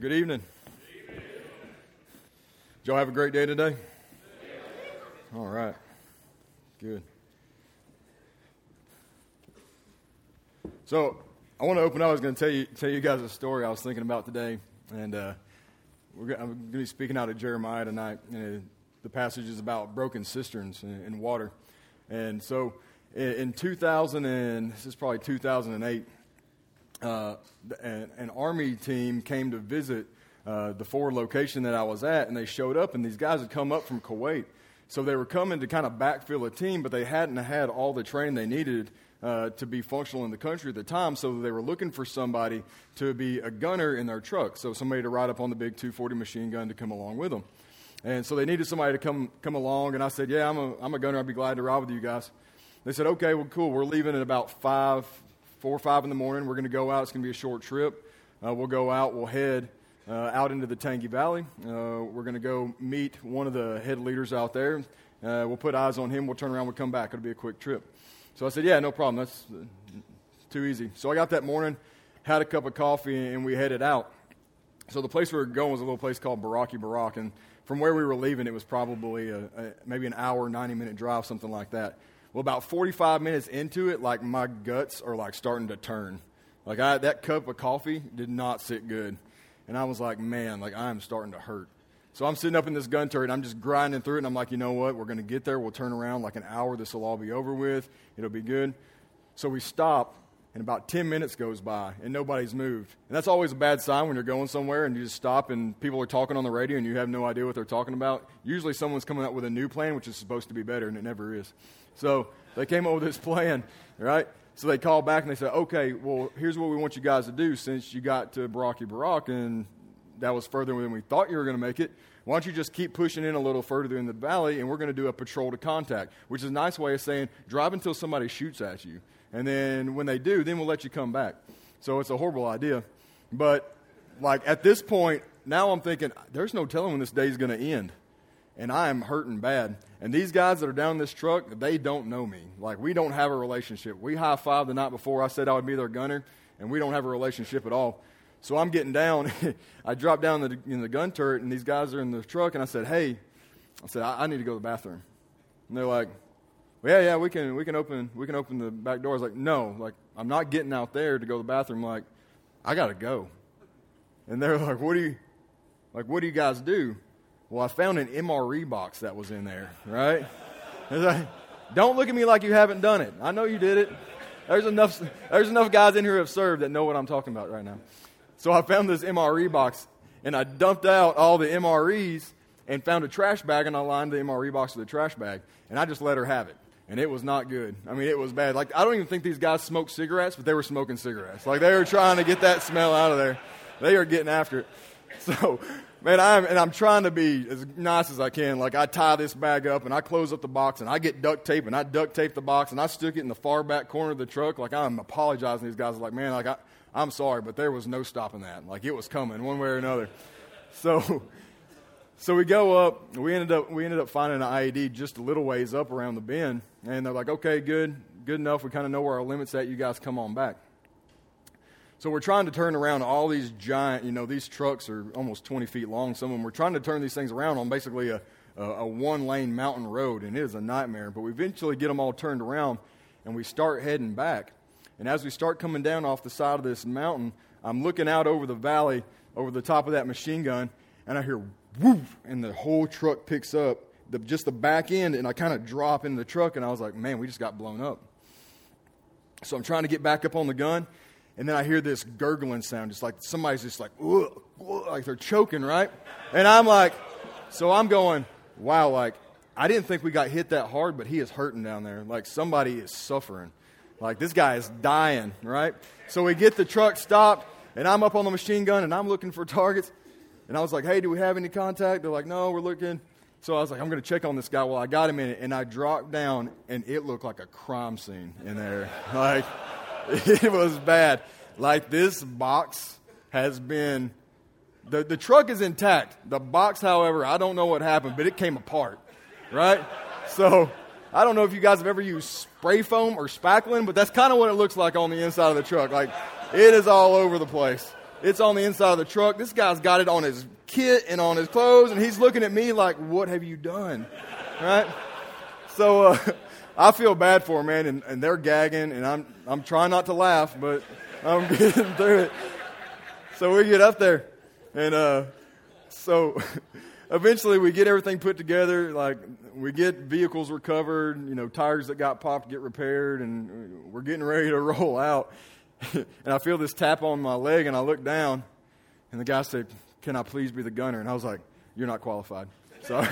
Good evening. Did y'all have a great day today? All right. Good. So I want to open up. I was going to tell you tell you guys a story I was thinking about today, and uh, we're, I'm going to be speaking out of Jeremiah tonight. And the passage is about broken cisterns and, in water, and so in, in 2000 and this is probably 2008 uh, an, an, army team came to visit uh, the forward location that I was at, and they showed up, and these guys had come up from Kuwait. So they were coming to kind of backfill a team, but they hadn't had all the training they needed uh, to be functional in the country at the time. So they were looking for somebody to be a gunner in their truck. So somebody to ride up on the big 240 machine gun to come along with them. And so they needed somebody to come, come along, and I said, Yeah, I'm a, I'm a gunner. I'd be glad to ride with you guys. They said, Okay, well, cool. We're leaving at about 5, four or five in the morning. We're going to go out. It's going to be a short trip. Uh, we'll go out. We'll head uh, out into the Tangi Valley. Uh, we're going to go meet one of the head leaders out there. Uh, we'll put eyes on him. We'll turn around. We'll come back. It'll be a quick trip. So I said, yeah, no problem. That's too easy. So I got that morning, had a cup of coffee, and we headed out. So the place we were going was a little place called Baraki Barak, and from where we were leaving, it was probably a, a, maybe an hour, 90 minute drive, something like that. Well, about 45 minutes into it, like my guts are like starting to turn. Like I, that cup of coffee did not sit good. And I was like, man, like I'm starting to hurt. So I'm sitting up in this gun turret and I'm just grinding through it. And I'm like, you know what? We're going to get there. We'll turn around like an hour. This will all be over with. It'll be good. So we stop and about 10 minutes goes by and nobody's moved. And that's always a bad sign when you're going somewhere and you just stop and people are talking on the radio and you have no idea what they're talking about. Usually someone's coming up with a new plan, which is supposed to be better, and it never is. So they came up with this plan, right? So they called back and they said, okay, well, here's what we want you guys to do since you got to Baraki Barak and that was further than we thought you were going to make it. Why don't you just keep pushing in a little further in the valley and we're going to do a patrol to contact, which is a nice way of saying drive until somebody shoots at you. And then when they do, then we'll let you come back. So it's a horrible idea. But like at this point, now I'm thinking, there's no telling when this day is going to end and I am hurting bad. And these guys that are down this truck, they don't know me. Like, we don't have a relationship. We high fived the night before. I said I would be their gunner, and we don't have a relationship at all. So I'm getting down. I drop down the, in the gun turret, and these guys are in the truck, and I said, Hey, I said, I, I need to go to the bathroom. And they're like, yeah, yeah, we can, we can open, we can open the back door. I was like, no, like, I'm not getting out there to go to the bathroom. Like, I gotta go. And they're like, what do you, like, what do you guys do? Well, I found an MRE box that was in there, right? Like, Don't look at me like you haven't done it. I know you did it. There's enough, there's enough guys in here who have served that know what I'm talking about right now. So I found this MRE box and I dumped out all the MREs and found a trash bag and I lined the MRE box with a trash bag and I just let her have it. And it was not good. I mean, it was bad. Like, I don't even think these guys smoked cigarettes, but they were smoking cigarettes. Like, they were trying to get that smell out of there. They are getting after it. So man, I'm, and I'm trying to be as nice as I can. Like I tie this bag up and I close up the box and I get duct tape and I duct tape the box and I stick it in the far back corner of the truck. Like I'm apologizing these guys. Like, man, like I, I'm sorry, but there was no stopping that. Like it was coming one way or another. So, so we go up. We ended up we ended up finding an IED just a little ways up around the bend, and they're like, okay, good, good enough. We kind of know where our limits at. You guys come on back. So we're trying to turn around all these giant, you know, these trucks are almost 20 feet long, some of them. We're trying to turn these things around on basically a, a, a one lane mountain road, and it is a nightmare. But we eventually get them all turned around, and we start heading back. And as we start coming down off the side of this mountain, I'm looking out over the valley, over the top of that machine gun, and I hear whoop, and the whole truck picks up, the, just the back end, and I kind of drop into the truck, and I was like, man, we just got blown up. So I'm trying to get back up on the gun, and then I hear this gurgling sound, just like somebody's just like, ugh, ugh, like they're choking, right? And I'm like, so I'm going, wow, like, I didn't think we got hit that hard, but he is hurting down there. Like, somebody is suffering. Like, this guy is dying, right? So we get the truck stopped, and I'm up on the machine gun and I'm looking for targets. And I was like, hey, do we have any contact? They're like, no, we're looking. So I was like, I'm going to check on this guy. Well, I got him in it, and I dropped down, and it looked like a crime scene in there. like, it was bad. Like, this box has been, the, the truck is intact. The box, however, I don't know what happened, but it came apart, right? So I don't know if you guys have ever used spray foam or spackling, but that's kind of what it looks like on the inside of the truck. Like, it is all over the place. It's on the inside of the truck. This guy's got it on his kit and on his clothes, and he's looking at me like, What have you done? Right? So uh, I feel bad for him, man, and, and they're gagging, and I'm, I'm trying not to laugh, but I'm getting through it. So we get up there, and uh, so eventually we get everything put together. Like we get vehicles recovered, you know, tires that got popped get repaired, and we're getting ready to roll out. and I feel this tap on my leg, and I look down, and the guy said, "Can I please be the gunner?" And I was like, "You're not qualified." So.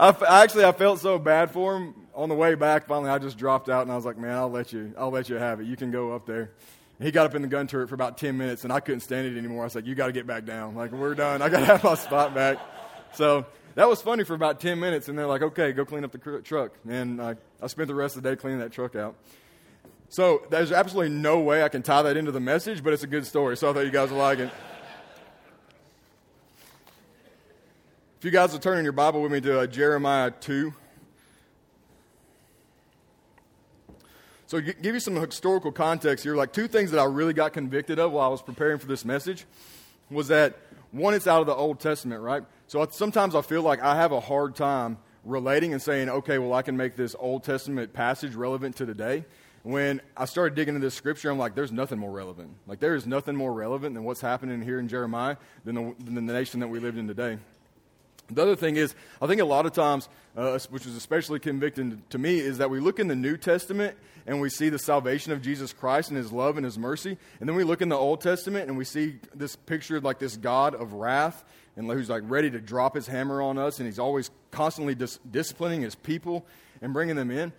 I, actually, I felt so bad for him on the way back. Finally, I just dropped out and I was like, "Man, I'll let you. I'll let you have it. You can go up there." he got up in the gun turret for about 10 minutes, and I couldn't stand it anymore. I was like, You got to get back down. Like, we're done. I got to have my spot back. So that was funny for about 10 minutes, and they're like, Okay, go clean up the cr- truck. And I, I spent the rest of the day cleaning that truck out. So there's absolutely no way I can tie that into the message, but it's a good story. So I thought you guys would like it. If you guys will turn in your Bible with me to uh, Jeremiah 2. So, give you some historical context here. Like, two things that I really got convicted of while I was preparing for this message was that one, it's out of the Old Testament, right? So, sometimes I feel like I have a hard time relating and saying, okay, well, I can make this Old Testament passage relevant to today. When I started digging into this scripture, I'm like, there's nothing more relevant. Like, there is nothing more relevant than what's happening here in Jeremiah than the, than the nation that we lived in today. The other thing is, I think a lot of times, uh, which was especially convicting to me, is that we look in the New Testament and we see the salvation of Jesus Christ and his love and his mercy. And then we look in the Old Testament and we see this picture of like this God of wrath and who's like ready to drop his hammer on us and he's always constantly dis- disciplining his people and bringing them in.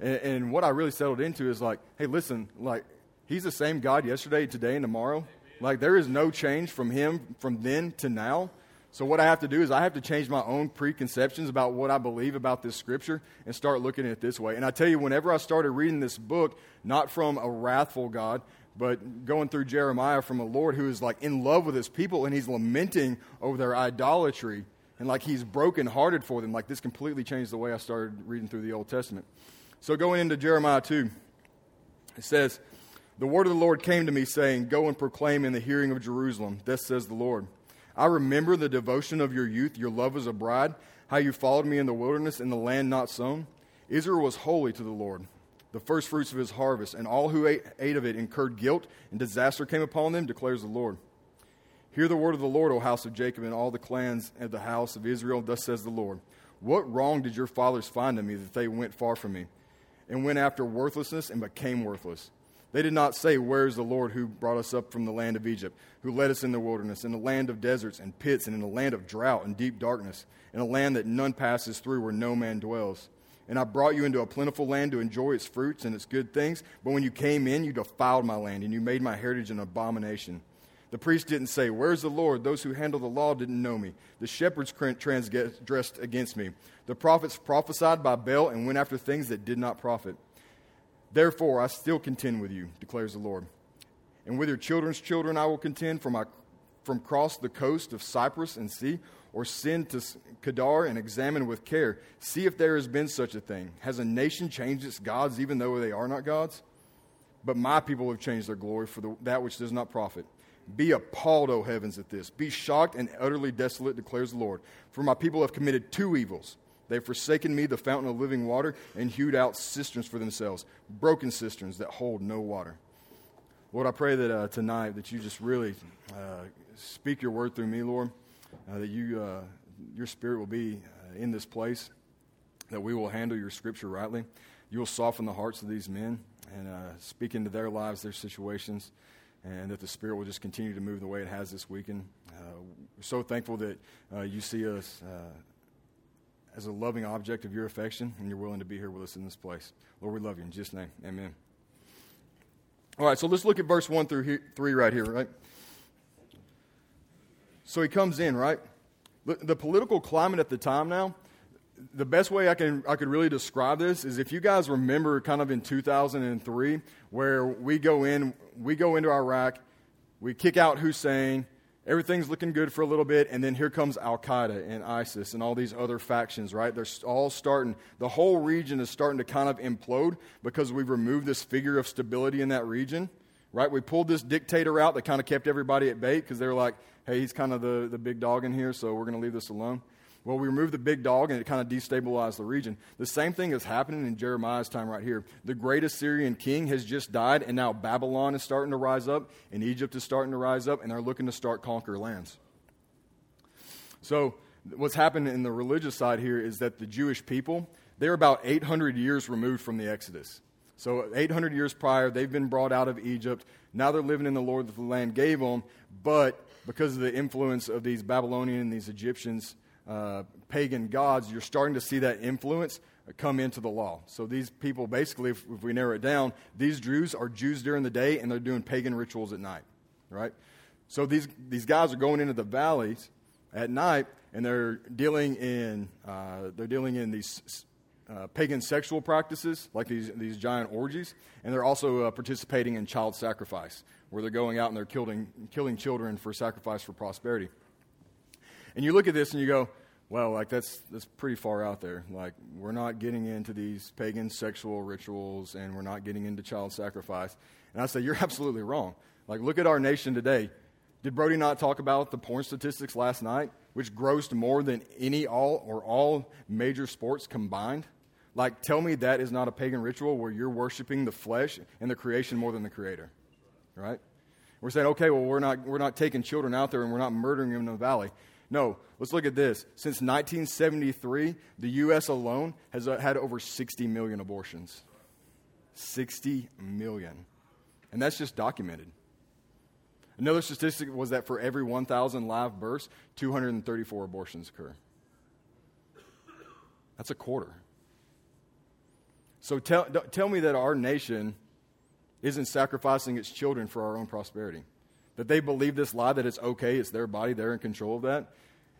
And, and what I really settled into is like, hey, listen, like, he's the same God yesterday, today, and tomorrow. Like, there is no change from him from then to now. So, what I have to do is I have to change my own preconceptions about what I believe about this scripture and start looking at it this way. And I tell you, whenever I started reading this book, not from a wrathful God, but going through Jeremiah from a Lord who is like in love with his people and he's lamenting over their idolatry and like he's brokenhearted for them, like this completely changed the way I started reading through the Old Testament. So, going into Jeremiah 2, it says, The word of the Lord came to me, saying, Go and proclaim in the hearing of Jerusalem, Thus says the Lord. I remember the devotion of your youth, your love as a bride, how you followed me in the wilderness in the land not sown. Israel was holy to the Lord, the first fruits of his harvest, and all who ate, ate of it incurred guilt, and disaster came upon them, declares the Lord. Hear the word of the Lord, O house of Jacob, and all the clans of the house of Israel. Thus says the Lord What wrong did your fathers find in me that they went far from me, and went after worthlessness and became worthless? They did not say, Where is the Lord who brought us up from the land of Egypt, who led us in the wilderness, in the land of deserts and pits, and in the land of drought and deep darkness, in a land that none passes through, where no man dwells. And I brought you into a plentiful land to enjoy its fruits and its good things. But when you came in, you defiled my land, and you made my heritage an abomination. The priest didn't say, Where's the Lord? Those who handle the law didn't know me. The shepherds transgressed against me. The prophets prophesied by Baal and went after things that did not profit. Therefore, I still contend with you, declares the Lord. And with your children's children I will contend from, my, from the coast of Cyprus and see, or send to Kedar and examine with care. See if there has been such a thing. Has a nation changed its gods even though they are not gods? But my people have changed their glory for the, that which does not profit. Be appalled, O heavens, at this. Be shocked and utterly desolate, declares the Lord. For my people have committed two evils. They have forsaken me, the fountain of living water, and hewed out cisterns for themselves, broken cisterns that hold no water. Lord, I pray that uh, tonight that you just really uh, speak your word through me, Lord, uh, that you, uh, your spirit will be uh, in this place, that we will handle your scripture rightly. You will soften the hearts of these men and uh, speak into their lives, their situations, and that the spirit will just continue to move the way it has this weekend. we're so thankful that you see us as a loving object of your affection, and you're willing to be here with us in this place. Lord, we love you. In Jesus' name, amen. All right, so let's look at verse 1 through he- 3 right here, right? So he comes in, right? The political climate at the time now, the best way I, can, I could really describe this is if you guys remember kind of in 2003, where we go in, we go into Iraq, we kick out Hussein, everything's looking good for a little bit, and then here comes Al Qaeda and ISIS and all these other factions, right? They're all starting, the whole region is starting to kind of implode because we've removed this figure of stability in that region, right? We pulled this dictator out that kind of kept everybody at bay because they were like, hey, he's kind of the, the big dog in here, so we're going to leave this alone. Well, we removed the big dog and it kind of destabilized the region. The same thing is happening in Jeremiah's time right here. The great Assyrian king has just died, and now Babylon is starting to rise up, and Egypt is starting to rise up, and they're looking to start conquer lands. So, what's happened in the religious side here is that the Jewish people, they're about 800 years removed from the Exodus. So, 800 years prior, they've been brought out of Egypt. Now they're living in the Lord that the land gave them, but because of the influence of these Babylonian and these Egyptians, uh, pagan gods, you're starting to see that influence come into the law. So these people, basically, if, if, we narrow it down, these Jews are Jews during the day and they're doing pagan rituals at night, right? So these, these guys are going into the valleys at night and they're dealing in, uh, they're dealing in these uh, pagan sexual practices, like these, these giant orgies, and they're also uh, participating in child sacrifice, where they're going out and they're killing, killing children for sacrifice for prosperity. And you look at this and you go, well, like that's that's pretty far out there. Like we're not getting into these pagan sexual rituals and we're not getting into child sacrifice. And I say you're absolutely wrong. Like look at our nation today. Did Brody not talk about the porn statistics last night, which grossed more than any all or all major sports combined? Like tell me that is not a pagan ritual where you're worshiping the flesh and the creation more than the creator. Right? We're saying, okay, well, we're not, we're not taking children out there and we're not murdering them in the valley. No, let's look at this. Since 1973, the U.S. alone has uh, had over 60 million abortions. 60 million. And that's just documented. Another statistic was that for every 1,000 live births, 234 abortions occur. That's a quarter. So tell, tell me that our nation isn't sacrificing its children for our own prosperity. That they believe this lie that it's okay, it's their body, they're in control of that,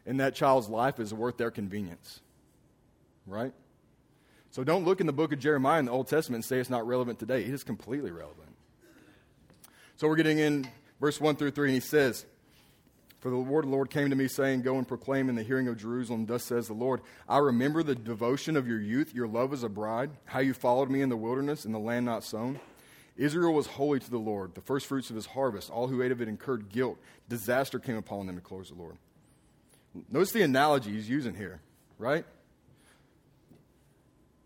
and that child's life is worth their convenience. Right? So don't look in the book of Jeremiah in the Old Testament and say it's not relevant today. It is completely relevant. So we're getting in verse 1 through 3, and he says, For the word of the Lord came to me, saying, Go and proclaim in the hearing of Jerusalem, thus says the Lord, I remember the devotion of your youth, your love as a bride, how you followed me in the wilderness, in the land not sown. Israel was holy to the Lord, the first fruits of his harvest. All who ate of it incurred guilt. Disaster came upon them, declares the Lord. Notice the analogy he's using here, right?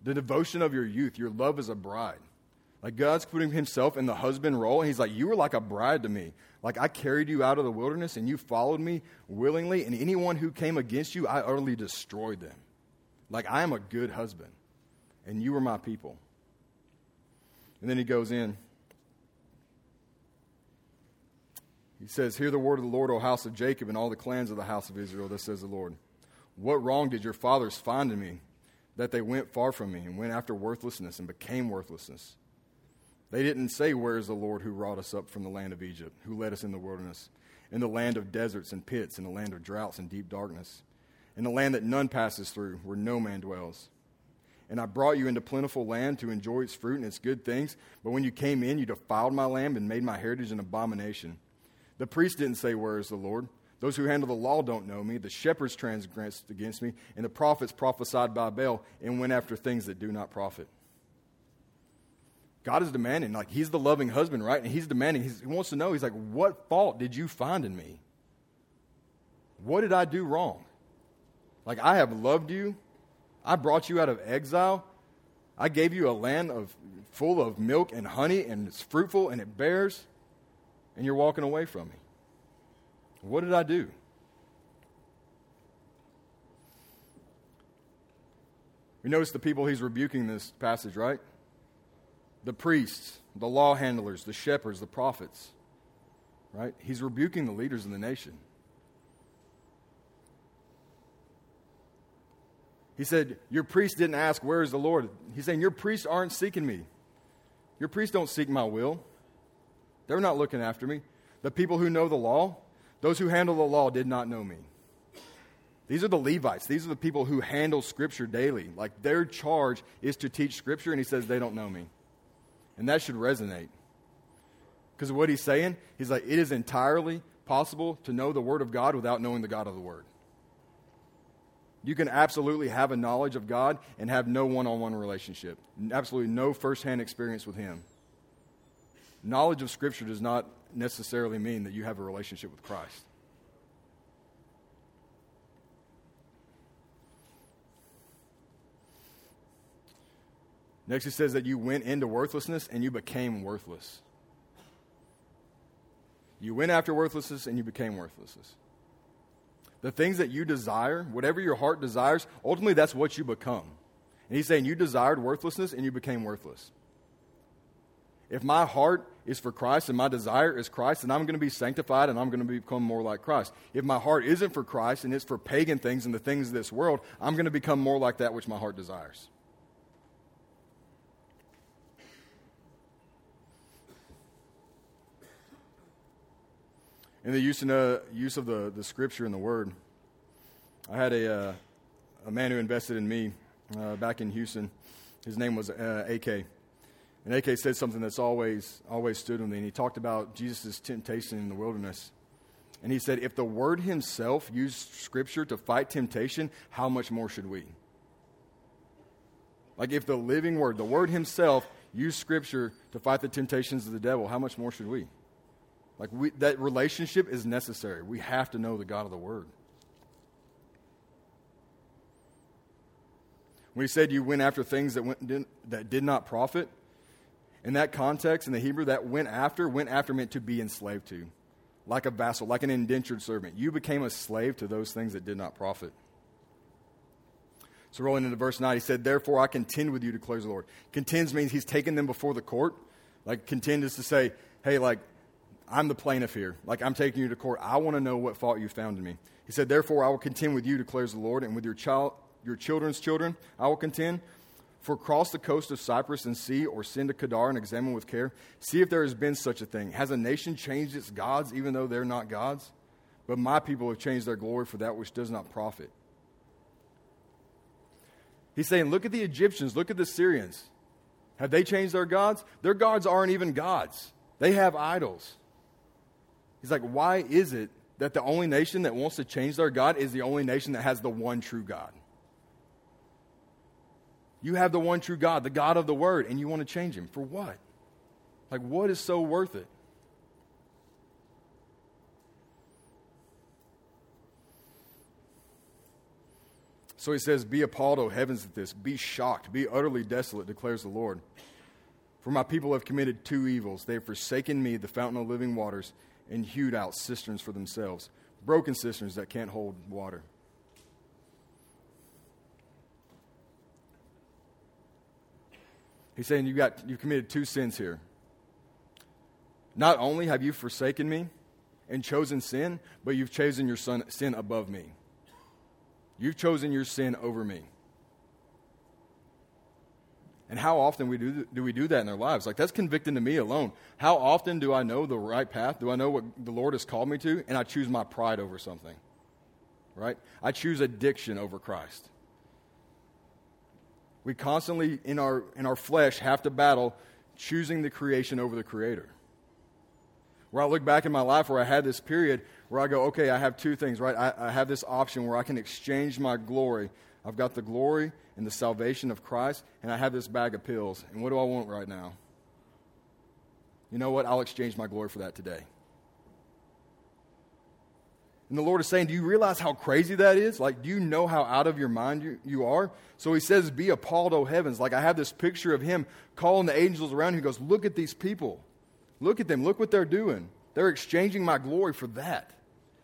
The devotion of your youth, your love as a bride. Like God's putting himself in the husband role, and he's like, You were like a bride to me. Like I carried you out of the wilderness, and you followed me willingly, and anyone who came against you, I utterly destroyed them. Like I am a good husband, and you were my people. And then he goes in. He says, Hear the word of the Lord, O house of Jacob, and all the clans of the house of Israel. Thus says the Lord. What wrong did your fathers find in me that they went far from me and went after worthlessness and became worthlessness? They didn't say, Where is the Lord who brought us up from the land of Egypt, who led us in the wilderness, in the land of deserts and pits, in the land of droughts and deep darkness, in the land that none passes through, where no man dwells? And I brought you into plentiful land to enjoy its fruit and its good things. But when you came in, you defiled my land and made my heritage an abomination. The priest didn't say, Where is the Lord? Those who handle the law don't know me. The shepherds transgressed against me, and the prophets prophesied by Baal and went after things that do not profit. God is demanding, like, He's the loving husband, right? And He's demanding, he's, He wants to know, He's like, What fault did you find in me? What did I do wrong? Like, I have loved you I brought you out of exile. I gave you a land of, full of milk and honey, and it's fruitful and it bears, and you're walking away from me. What did I do? We notice the people he's rebuking this passage, right? The priests, the law handlers, the shepherds, the prophets, right? He's rebuking the leaders in the nation. He said, Your priest didn't ask, Where is the Lord? He's saying, Your priests aren't seeking me. Your priests don't seek my will. They're not looking after me. The people who know the law, those who handle the law, did not know me. These are the Levites. These are the people who handle Scripture daily. Like their charge is to teach Scripture, and he says they don't know me. And that should resonate. Because what he's saying, he's like, it is entirely possible to know the Word of God without knowing the God of the Word. You can absolutely have a knowledge of God and have no one on one relationship, absolutely no firsthand experience with Him. Knowledge of Scripture does not necessarily mean that you have a relationship with Christ. Next, he says that you went into worthlessness and you became worthless. You went after worthlessness and you became worthlessness. The things that you desire, whatever your heart desires, ultimately that's what you become. And he's saying you desired worthlessness and you became worthless. If my heart is for Christ and my desire is Christ, then I'm going to be sanctified and I'm going to become more like Christ. If my heart isn't for Christ and it's for pagan things and the things of this world, I'm going to become more like that which my heart desires. In the use, in, uh, use of the, the scripture and the word, I had a, uh, a man who invested in me uh, back in Houston. His name was uh, AK. And AK said something that's always, always stood with me. And he talked about Jesus' temptation in the wilderness. And he said, if the word himself used scripture to fight temptation, how much more should we? Like if the living word, the word himself, used scripture to fight the temptations of the devil, how much more should we? Like, we, that relationship is necessary. We have to know the God of the Word. When he said you went after things that, went, did, that did not profit, in that context, in the Hebrew, that went after, went after meant to be enslaved to, like a vassal, like an indentured servant. You became a slave to those things that did not profit. So, rolling into verse 9, he said, Therefore I contend with you, declares the Lord. Contends means he's taken them before the court. Like, contend is to say, hey, like, I'm the plaintiff here. Like, I'm taking you to court. I want to know what fault you found in me. He said, Therefore, I will contend with you, declares the Lord, and with your, child, your children's children I will contend. For cross the coast of Cyprus and see, or send to Kedar and examine with care. See if there has been such a thing. Has a nation changed its gods, even though they're not gods? But my people have changed their glory for that which does not profit. He's saying, Look at the Egyptians, look at the Syrians. Have they changed their gods? Their gods aren't even gods, they have idols. He's like, why is it that the only nation that wants to change their God is the only nation that has the one true God? You have the one true God, the God of the Word, and you want to change him. For what? Like, what is so worth it? So he says, Be appalled, O heavens, at this. Be shocked. Be utterly desolate, declares the Lord. For my people have committed two evils. They have forsaken me, the fountain of living waters, and hewed out cisterns for themselves, broken cisterns that can't hold water. He's saying you got, you've committed two sins here. Not only have you forsaken me and chosen sin, but you've chosen your son, sin above me. You've chosen your sin over me. And how often we do, do we do that in our lives? Like, that's convicting to me alone. How often do I know the right path? Do I know what the Lord has called me to? And I choose my pride over something, right? I choose addiction over Christ. We constantly, in our, in our flesh, have to battle choosing the creation over the Creator. Where I look back in my life where I had this period where I go, okay, I have two things, right? I, I have this option where I can exchange my glory. I've got the glory and the salvation of Christ, and I have this bag of pills. And what do I want right now? You know what? I'll exchange my glory for that today. And the Lord is saying, Do you realize how crazy that is? Like, do you know how out of your mind you, you are? So he says, Be appalled, O heavens. Like, I have this picture of him calling the angels around. He goes, Look at these people. Look at them. Look what they're doing. They're exchanging my glory for that.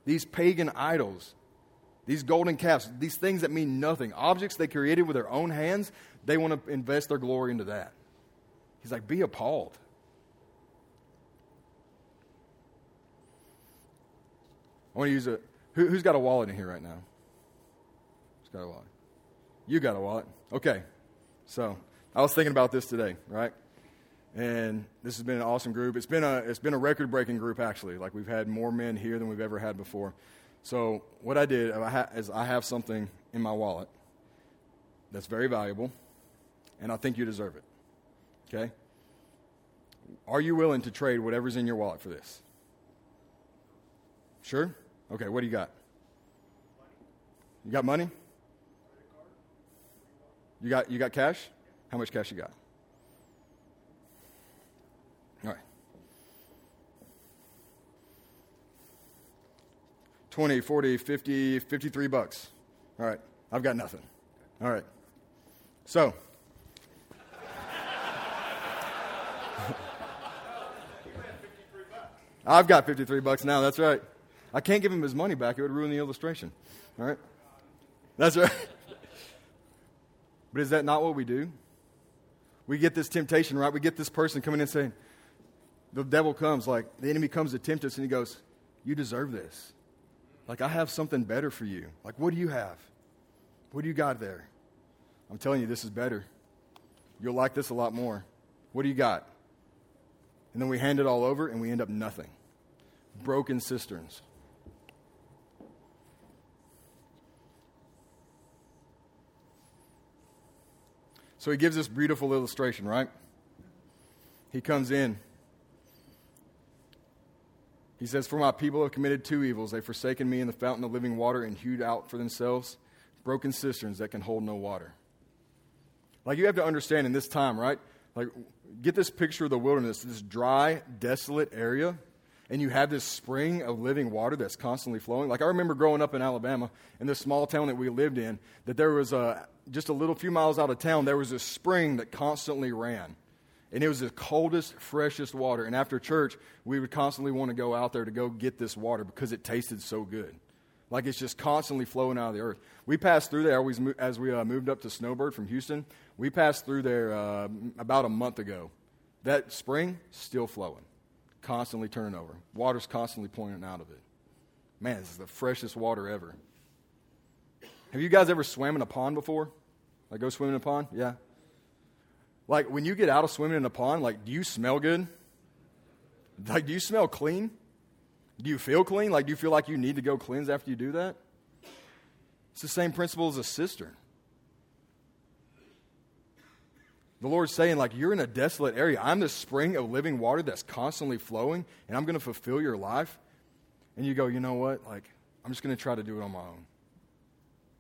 These pagan idols. These golden calves, these things that mean nothing, objects they created with their own hands, they want to invest their glory into that. He's like, be appalled. I want to use a. Who, has got a wallet in here right now? Who's got a wallet? You got a wallet. Okay. So, I was thinking about this today, right? And this has been an awesome group. It's been a, it's been a record breaking group, actually. Like, we've had more men here than we've ever had before. So, what I did is I have something in my wallet that's very valuable, and I think you deserve it. Okay? Are you willing to trade whatever's in your wallet for this? Sure? Okay, what do you got? You got money? You got, you got cash? How much cash you got? 20, 40, 50, 53 bucks. All right. I've got nothing. All right. So, I've got 53 bucks now. That's right. I can't give him his money back. It would ruin the illustration. All right? That's right. but is that not what we do? We get this temptation, right? We get this person coming in saying, the devil comes, like, the enemy comes to tempt us, and he goes, You deserve this. Like, I have something better for you. Like, what do you have? What do you got there? I'm telling you, this is better. You'll like this a lot more. What do you got? And then we hand it all over, and we end up nothing. Broken cisterns. So he gives this beautiful illustration, right? He comes in. He says, For my people have committed two evils. They've forsaken me in the fountain of living water and hewed out for themselves broken cisterns that can hold no water. Like you have to understand in this time, right? Like, get this picture of the wilderness, this dry, desolate area, and you have this spring of living water that's constantly flowing. Like, I remember growing up in Alabama, in this small town that we lived in, that there was a, just a little few miles out of town, there was a spring that constantly ran. And it was the coldest, freshest water. And after church, we would constantly want to go out there to go get this water because it tasted so good. Like it's just constantly flowing out of the earth. We passed through there as we uh, moved up to Snowbird from Houston. We passed through there uh, about a month ago. That spring, still flowing, constantly turning over. Water's constantly pouring out of it. Man, this is the freshest water ever. Have you guys ever swam in a pond before? Like go swim in a pond? Yeah. Like when you get out of swimming in a pond, like do you smell good? Like do you smell clean? Do you feel clean? Like do you feel like you need to go cleanse after you do that? It's the same principle as a cistern. The Lord's saying, like, you're in a desolate area. I'm the spring of living water that's constantly flowing, and I'm going to fulfill your life. And you go, you know what? Like, I'm just going to try to do it on my own.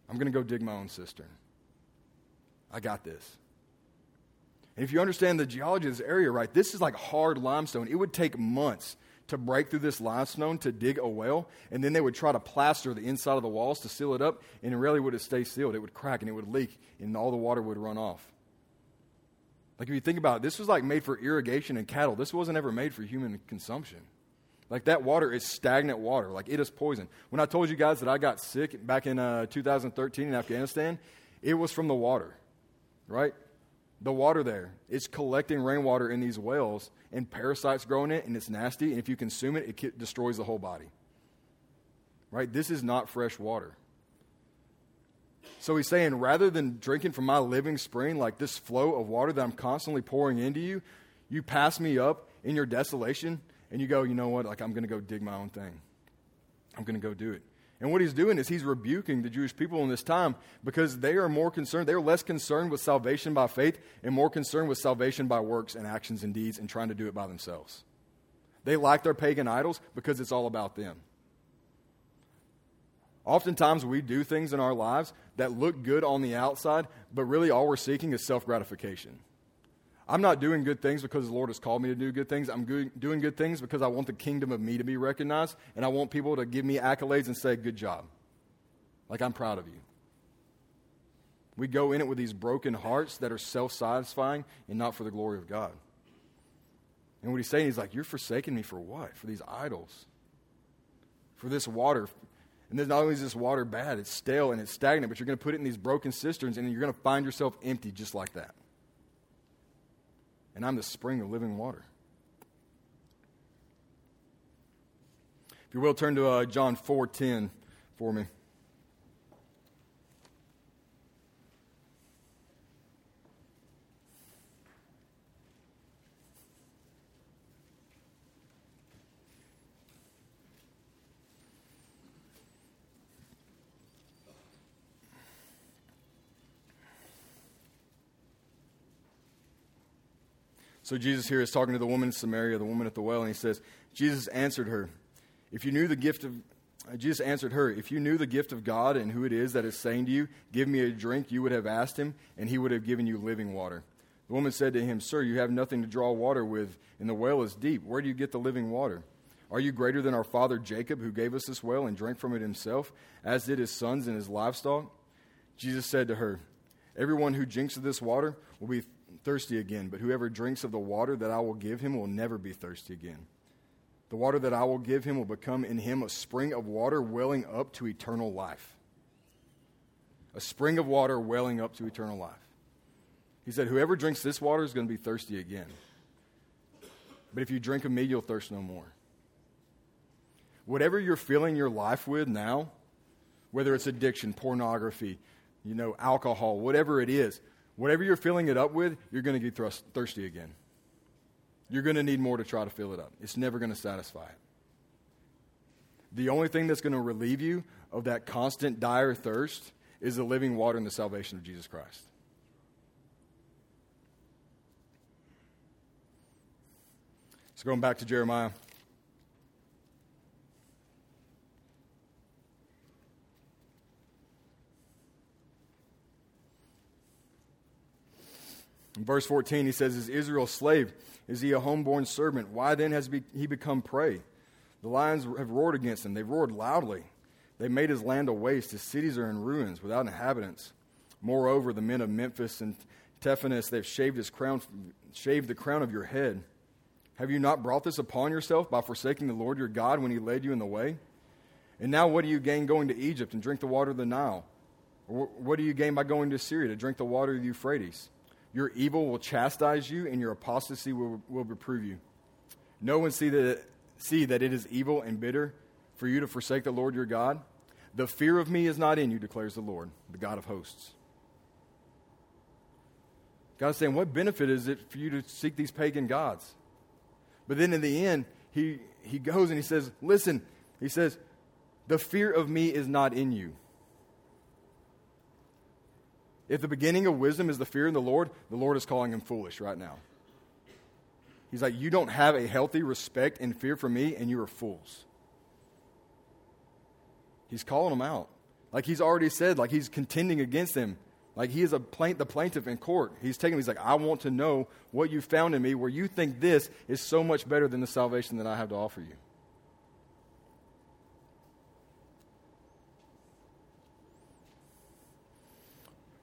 I'm going to go dig my own cistern. I got this. And if you understand the geology of this area right, this is like hard limestone. It would take months to break through this limestone to dig a well, and then they would try to plaster the inside of the walls to seal it up, and it really would stayed sealed. It would crack and it would leak, and all the water would run off. Like if you think about it, this was like made for irrigation and cattle. This wasn't ever made for human consumption. Like that water is stagnant water. Like it is poison. When I told you guys that I got sick back in uh, 2013 in Afghanistan, it was from the water, right? The water there, it's collecting rainwater in these wells, and parasites grow in it, and it's nasty. And if you consume it, it destroys the whole body. Right? This is not fresh water. So he's saying, rather than drinking from my living spring, like this flow of water that I'm constantly pouring into you, you pass me up in your desolation and you go, you know what? Like, I'm going to go dig my own thing. I'm going to go do it. And what he's doing is he's rebuking the Jewish people in this time because they are more concerned, they're less concerned with salvation by faith and more concerned with salvation by works and actions and deeds and trying to do it by themselves. They like their pagan idols because it's all about them. Oftentimes, we do things in our lives that look good on the outside, but really all we're seeking is self gratification. I'm not doing good things because the Lord has called me to do good things. I'm good, doing good things because I want the kingdom of me to be recognized, and I want people to give me accolades and say, Good job. Like, I'm proud of you. We go in it with these broken hearts that are self satisfying and not for the glory of God. And what he's saying, he's like, You're forsaking me for what? For these idols. For this water, and then not only is this water bad, it's stale and it's stagnant, but you're going to put it in these broken cisterns and you're going to find yourself empty just like that. And I'm the spring of living water. If you will, turn to uh, John 4.10 for me. So Jesus here is talking to the woman in Samaria, the woman at the well, and he says, Jesus answered her, If you knew the gift of uh, Jesus answered her, If you knew the gift of God and who it is that is saying to you, Give me a drink, you would have asked him, and he would have given you living water. The woman said to him, Sir, you have nothing to draw water with, and the well is deep. Where do you get the living water? Are you greater than our father Jacob, who gave us this well and drank from it himself, as did his sons and his livestock? Jesus said to her, Everyone who drinks of this water will be thirsty again, but whoever drinks of the water that I will give him will never be thirsty again. The water that I will give him will become in him a spring of water welling up to eternal life. A spring of water welling up to eternal life. He said, Whoever drinks this water is going to be thirsty again. But if you drink of me, you'll thirst no more. Whatever you're filling your life with now, whether it's addiction, pornography, you know, alcohol, whatever it is, whatever you're filling it up with, you're going to get thrust, thirsty again. You're going to need more to try to fill it up. It's never going to satisfy it. The only thing that's going to relieve you of that constant dire thirst is the living water and the salvation of Jesus Christ. So, going back to Jeremiah. Verse 14, he says, Is Israel a slave? Is he a homeborn servant? Why then has he become prey? The lions have roared against him. They've roared loudly. They made his land a waste. His cities are in ruins without inhabitants. Moreover, the men of Memphis and Tahpanhes, they've shaved, his crown, shaved the crown of your head. Have you not brought this upon yourself by forsaking the Lord your God when he led you in the way? And now what do you gain going to Egypt and drink the water of the Nile? Or what do you gain by going to Assyria to drink the water of the Euphrates? Your evil will chastise you, and your apostasy will, will reprove you. No one see that, see that it is evil and bitter for you to forsake the Lord your God. The fear of me is not in you, declares the Lord, the God of hosts. God's saying, What benefit is it for you to seek these pagan gods? But then in the end, he, he goes and he says, Listen, he says, The fear of me is not in you. If the beginning of wisdom is the fear of the Lord, the Lord is calling him foolish right now. He's like, You don't have a healthy respect and fear for me, and you are fools. He's calling them out. Like he's already said, like he's contending against them. Like he is a plaint, the plaintiff in court. He's taking, he's like, I want to know what you found in me where you think this is so much better than the salvation that I have to offer you.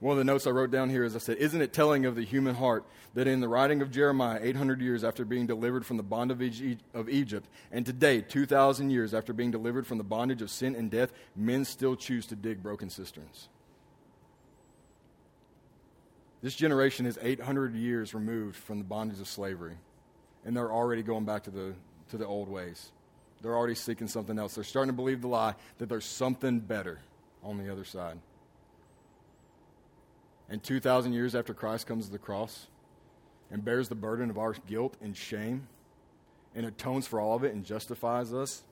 One of the notes I wrote down here is I said, Isn't it telling of the human heart that in the writing of Jeremiah, 800 years after being delivered from the bondage of Egypt, and today, 2,000 years after being delivered from the bondage of sin and death, men still choose to dig broken cisterns? This generation is 800 years removed from the bondage of slavery, and they're already going back to the, to the old ways. They're already seeking something else. They're starting to believe the lie that there's something better on the other side. And 2,000 years after Christ comes to the cross and bears the burden of our guilt and shame and atones for all of it and justifies us,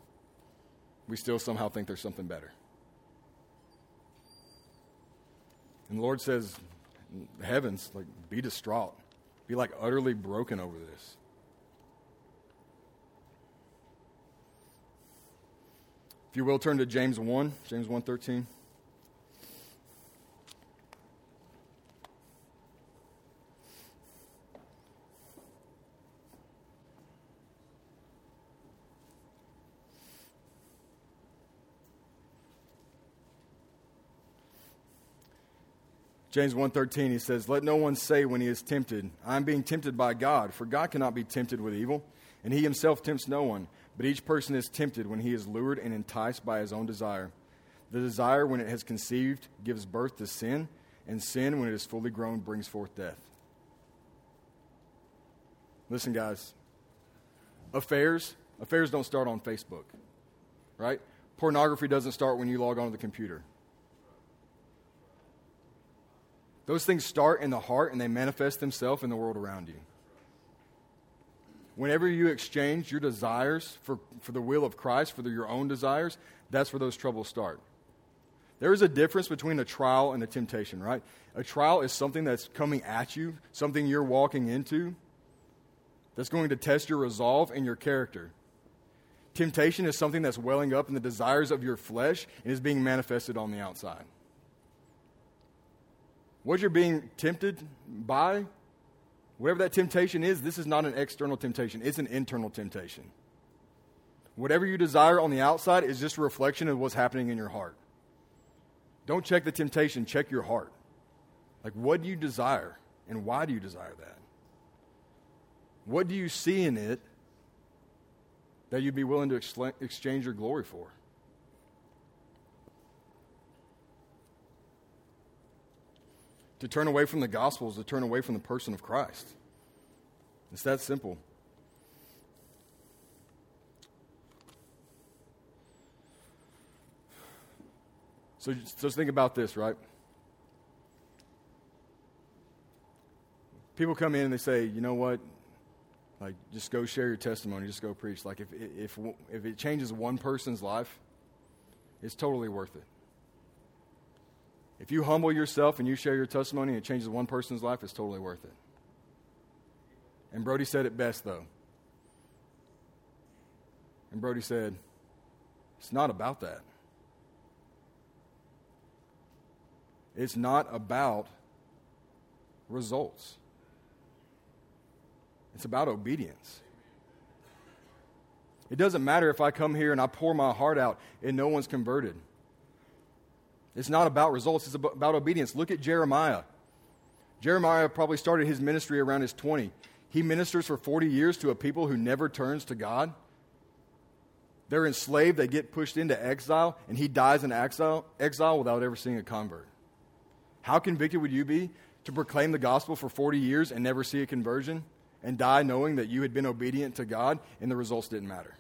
we still somehow think there's something better. And the Lord says, heavens, like, be distraught. Be like utterly broken over this. If you will turn to James 1, James 1:13. James 1:13 he says, "Let no one say when he is tempted, I am being tempted by God, for God cannot be tempted with evil, and he himself tempts no one, but each person is tempted when he is lured and enticed by his own desire. The desire when it has conceived gives birth to sin, and sin when it is fully grown brings forth death." Listen guys, affairs, affairs don't start on Facebook. Right? Pornography doesn't start when you log on to the computer. Those things start in the heart and they manifest themselves in the world around you. Whenever you exchange your desires for, for the will of Christ, for the, your own desires, that's where those troubles start. There is a difference between a trial and a temptation, right? A trial is something that's coming at you, something you're walking into. that's going to test your resolve and your character. Temptation is something that's welling up in the desires of your flesh and is being manifested on the outside. What you're being tempted by, whatever that temptation is, this is not an external temptation, it's an internal temptation. Whatever you desire on the outside is just a reflection of what's happening in your heart. Don't check the temptation, check your heart. Like, what do you desire, and why do you desire that? What do you see in it that you'd be willing to exchange your glory for? To turn away from the gospel is to turn away from the person of Christ. It's that simple. So just think about this, right? People come in and they say, you know what? Like, just go share your testimony, just go preach. Like, if, if, if it changes one person's life, it's totally worth it. If you humble yourself and you share your testimony and it changes one person's life, it's totally worth it. And Brody said it best, though. And Brody said, It's not about that. It's not about results. It's about obedience. It doesn't matter if I come here and I pour my heart out and no one's converted. It's not about results, it's about obedience. Look at Jeremiah. Jeremiah probably started his ministry around his 20. He ministers for 40 years to a people who never turns to God. They're enslaved, they get pushed into exile, and he dies in exile, exile without ever seeing a convert. How convicted would you be to proclaim the gospel for 40 years and never see a conversion? and die knowing that you had been obedient to God and the results didn't matter?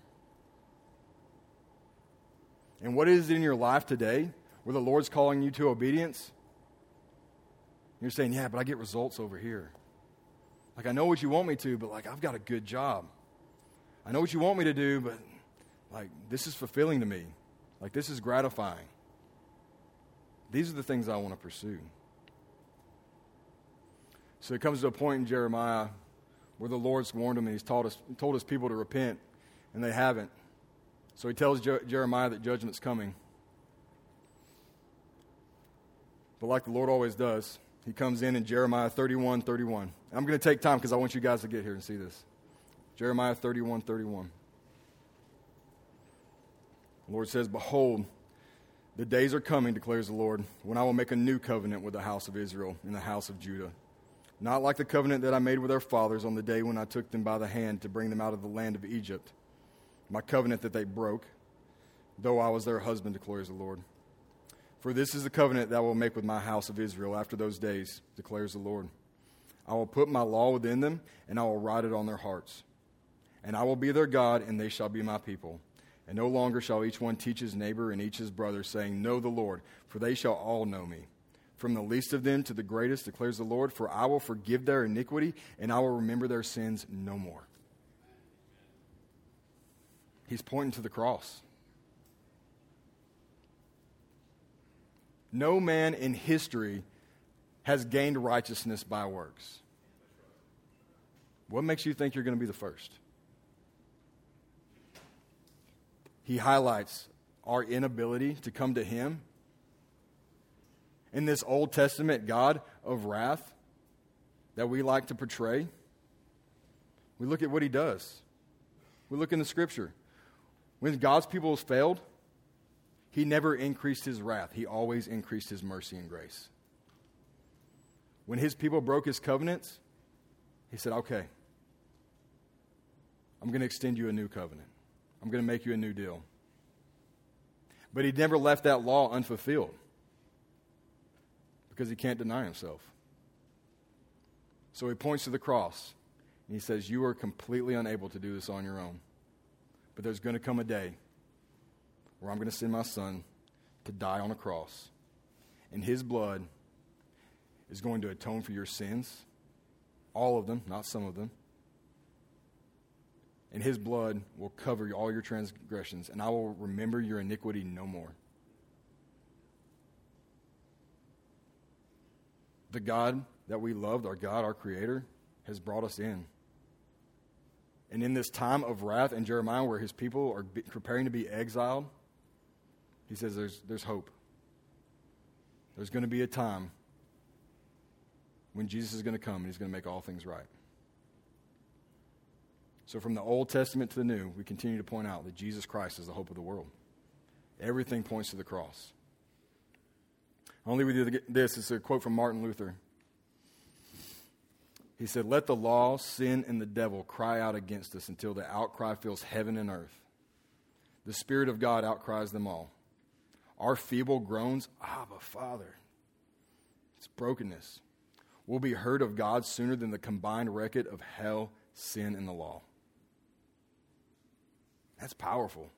And what is it in your life today where the Lord's calling you to obedience? You're saying, yeah, but I get results over here. Like, I know what you want me to, but like, I've got a good job. I know what you want me to do, but like, this is fulfilling to me. Like, this is gratifying. These are the things I want to pursue. So it comes to a point in Jeremiah where the Lord's warned him and he's told, us, told his people to repent, and they haven't. So he tells Je- Jeremiah that judgment's coming. But like the Lord always does, he comes in in Jeremiah 31 31. I'm going to take time because I want you guys to get here and see this. Jeremiah 31 31. The Lord says, Behold, the days are coming, declares the Lord, when I will make a new covenant with the house of Israel and the house of Judah not like the covenant that I made with their fathers on the day when I took them by the hand to bring them out of the land of Egypt, my covenant that they broke, though I was their husband, declares the Lord. For this is the covenant that I will make with my house of Israel after those days, declares the Lord. I will put my law within them, and I will write it on their hearts. And I will be their God, and they shall be my people. And no longer shall each one teach his neighbor and each his brother, saying, Know the Lord, for they shall all know me from the least of them to the greatest, declares the Lord, for I will forgive their iniquity and I will remember their sins no more. He's pointing to the cross. No man in history has gained righteousness by works. What makes you think you're going to be the first? He highlights our inability to come to Him in this Old Testament God of wrath that we like to portray, we look at what he does. We look in the scripture. When God's people has failed, he never increased his wrath, he always increased his mercy and grace. When his people broke his covenants, he said, Okay, I'm going to extend you a new covenant, I'm going to make you a new deal. But he never left that law unfulfilled because he can't deny himself. So he points to the cross and he says, You are completely unable to do this on your own. But there's going to come a day where I'm going to send my son to die on a cross. And his blood is going to atone for your sins, all of them, not some of them. And his blood will cover all your transgressions, and I will remember your iniquity no more. the God that we loved, our God, our Creator, has brought us in. And in this time of wrath in Jeremiah, where his people are preparing to be exiled, he says there's, there's hope. There's going to be a time when Jesus is going to come and he's going to make all things right. So, from the Old Testament to the New, we continue to point out that Jesus Christ is the hope of the world. Everything points to the cross. I'll leave with you this. It's a quote from Martin Luther. He said, Let the law, sin, and the devil cry out against us until the outcry fills heaven and earth. The Spirit of God outcries them all. Our feeble groans, Abba, Father, it's brokenness, will be heard of God sooner than the combined record of hell, sin, and the law. That's powerful.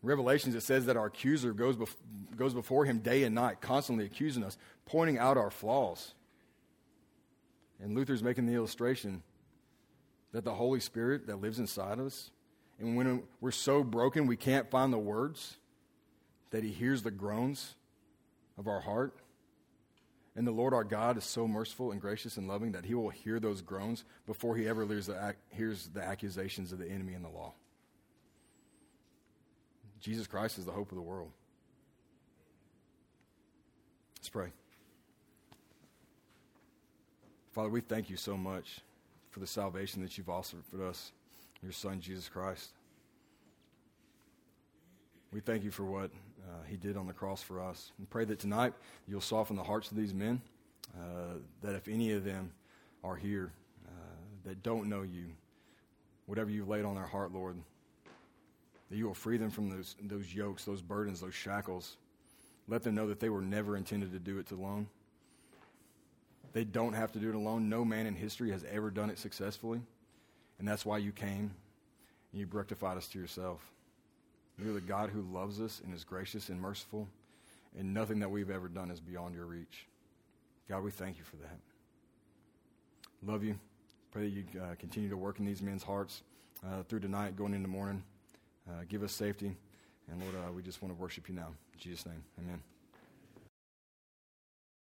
Revelations, it says that our accuser goes, bef- goes before him day and night, constantly accusing us, pointing out our flaws. And Luther's making the illustration that the Holy Spirit that lives inside of us, and when we're so broken we can't find the words, that he hears the groans of our heart. And the Lord our God is so merciful and gracious and loving that he will hear those groans before he ever hears the, hears the accusations of the enemy and the law. Jesus Christ is the hope of the world. Let's pray. Father, we thank you so much for the salvation that you've offered for us, your Son, Jesus Christ. We thank you for what uh, he did on the cross for us. And pray that tonight you'll soften the hearts of these men, uh, that if any of them are here uh, that don't know you, whatever you've laid on their heart, Lord, that you will free them from those, those yokes, those burdens, those shackles. Let them know that they were never intended to do it alone. They don't have to do it alone. No man in history has ever done it successfully. And that's why you came and you rectified us to yourself. You're the God who loves us and is gracious and merciful, and nothing that we've ever done is beyond your reach. God, we thank you for that. Love you. Pray that you uh, continue to work in these men's hearts uh, through tonight, going into morning. Uh, give us safety. And Lord, uh, we just want to worship you now. In Jesus' name, amen.